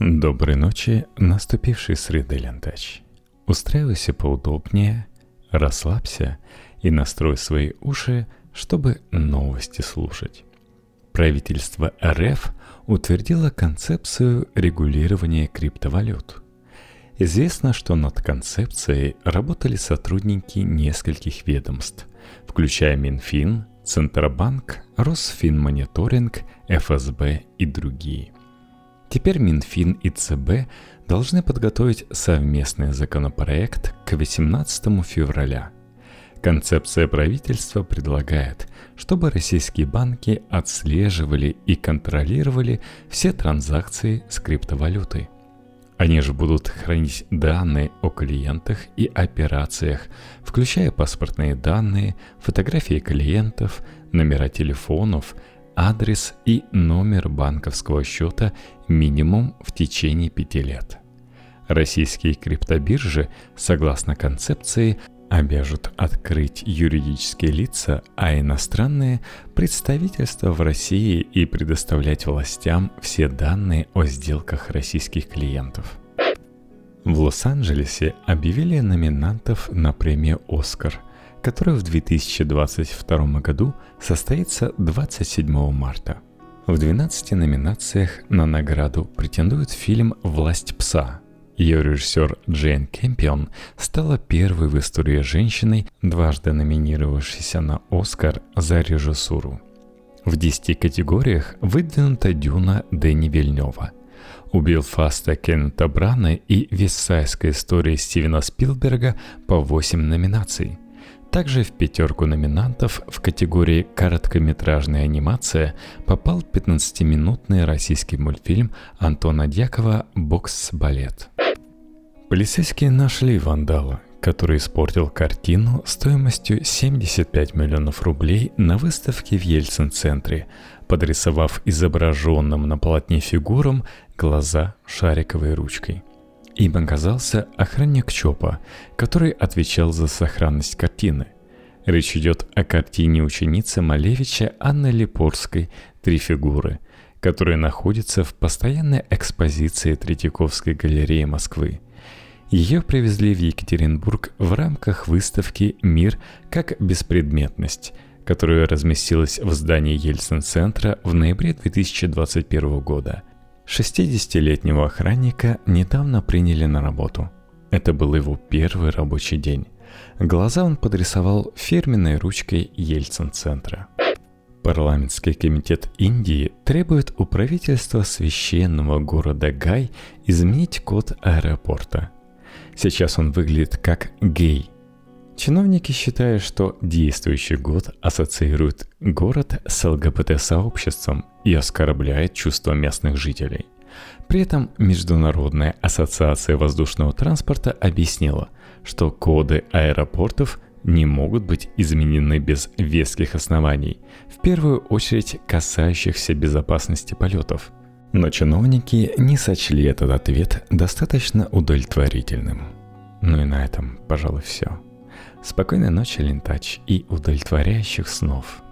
Доброй ночи, наступивший среды лентач. Устраивайся поудобнее, расслабься и настрой свои уши, чтобы новости слушать. Правительство РФ утвердило концепцию регулирования криптовалют. Известно, что над концепцией работали сотрудники нескольких ведомств, включая Минфин, Центробанк, Росфинмониторинг, ФСБ и другие – Теперь Минфин и ЦБ должны подготовить совместный законопроект к 18 февраля. Концепция правительства предлагает, чтобы российские банки отслеживали и контролировали все транзакции с криптовалютой. Они же будут хранить данные о клиентах и операциях, включая паспортные данные, фотографии клиентов, номера телефонов, адрес и номер банковского счета минимум в течение пяти лет. Российские криптобиржи, согласно концепции, обяжут открыть юридические лица, а иностранные – представительства в России и предоставлять властям все данные о сделках российских клиентов. В Лос-Анджелесе объявили номинантов на премию «Оскар», которая в 2022 году состоится 27 марта. В 12 номинациях на награду претендует фильм «Власть пса». Ее режиссер Джейн Кэмпион стала первой в истории женщиной, дважды номинировавшейся на «Оскар» за режиссуру. В 10 категориях выдвинута «Дюна» Дени Вильнева – у «Белфаста» Кеннета Брана и «Вестсайдской истории» Стивена Спилберга по 8 номинаций – также в пятерку номинантов в категории «Короткометражная анимация» попал 15-минутный российский мультфильм Антона Дьякова «Бокс-балет». Полицейские нашли вандала, который испортил картину стоимостью 75 миллионов рублей на выставке в Ельцин-центре, подрисовав изображенным на полотне фигурам глаза шариковой ручкой – им оказался охранник ЧОПа, который отвечал за сохранность картины. Речь идет о картине ученицы Малевича Анны Липорской «Три фигуры», которая находится в постоянной экспозиции Третьяковской галереи Москвы. Ее привезли в Екатеринбург в рамках выставки «Мир как беспредметность», которая разместилась в здании Ельцин-центра в ноябре 2021 года – 60-летнего охранника недавно приняли на работу. Это был его первый рабочий день. Глаза он подрисовал фирменной ручкой Ельцин-центра. Парламентский комитет Индии требует у правительства священного города Гай изменить код аэропорта. Сейчас он выглядит как гей – Чиновники считают, что действующий год ассоциирует город с ЛГБТ-сообществом и оскорбляет чувства местных жителей. При этом Международная ассоциация воздушного транспорта объяснила, что коды аэропортов не могут быть изменены без веских оснований, в первую очередь касающихся безопасности полетов. Но чиновники не сочли этот ответ достаточно удовлетворительным. Ну и на этом, пожалуй, все. Спокойной ночи, Лентач, и удовлетворяющих снов.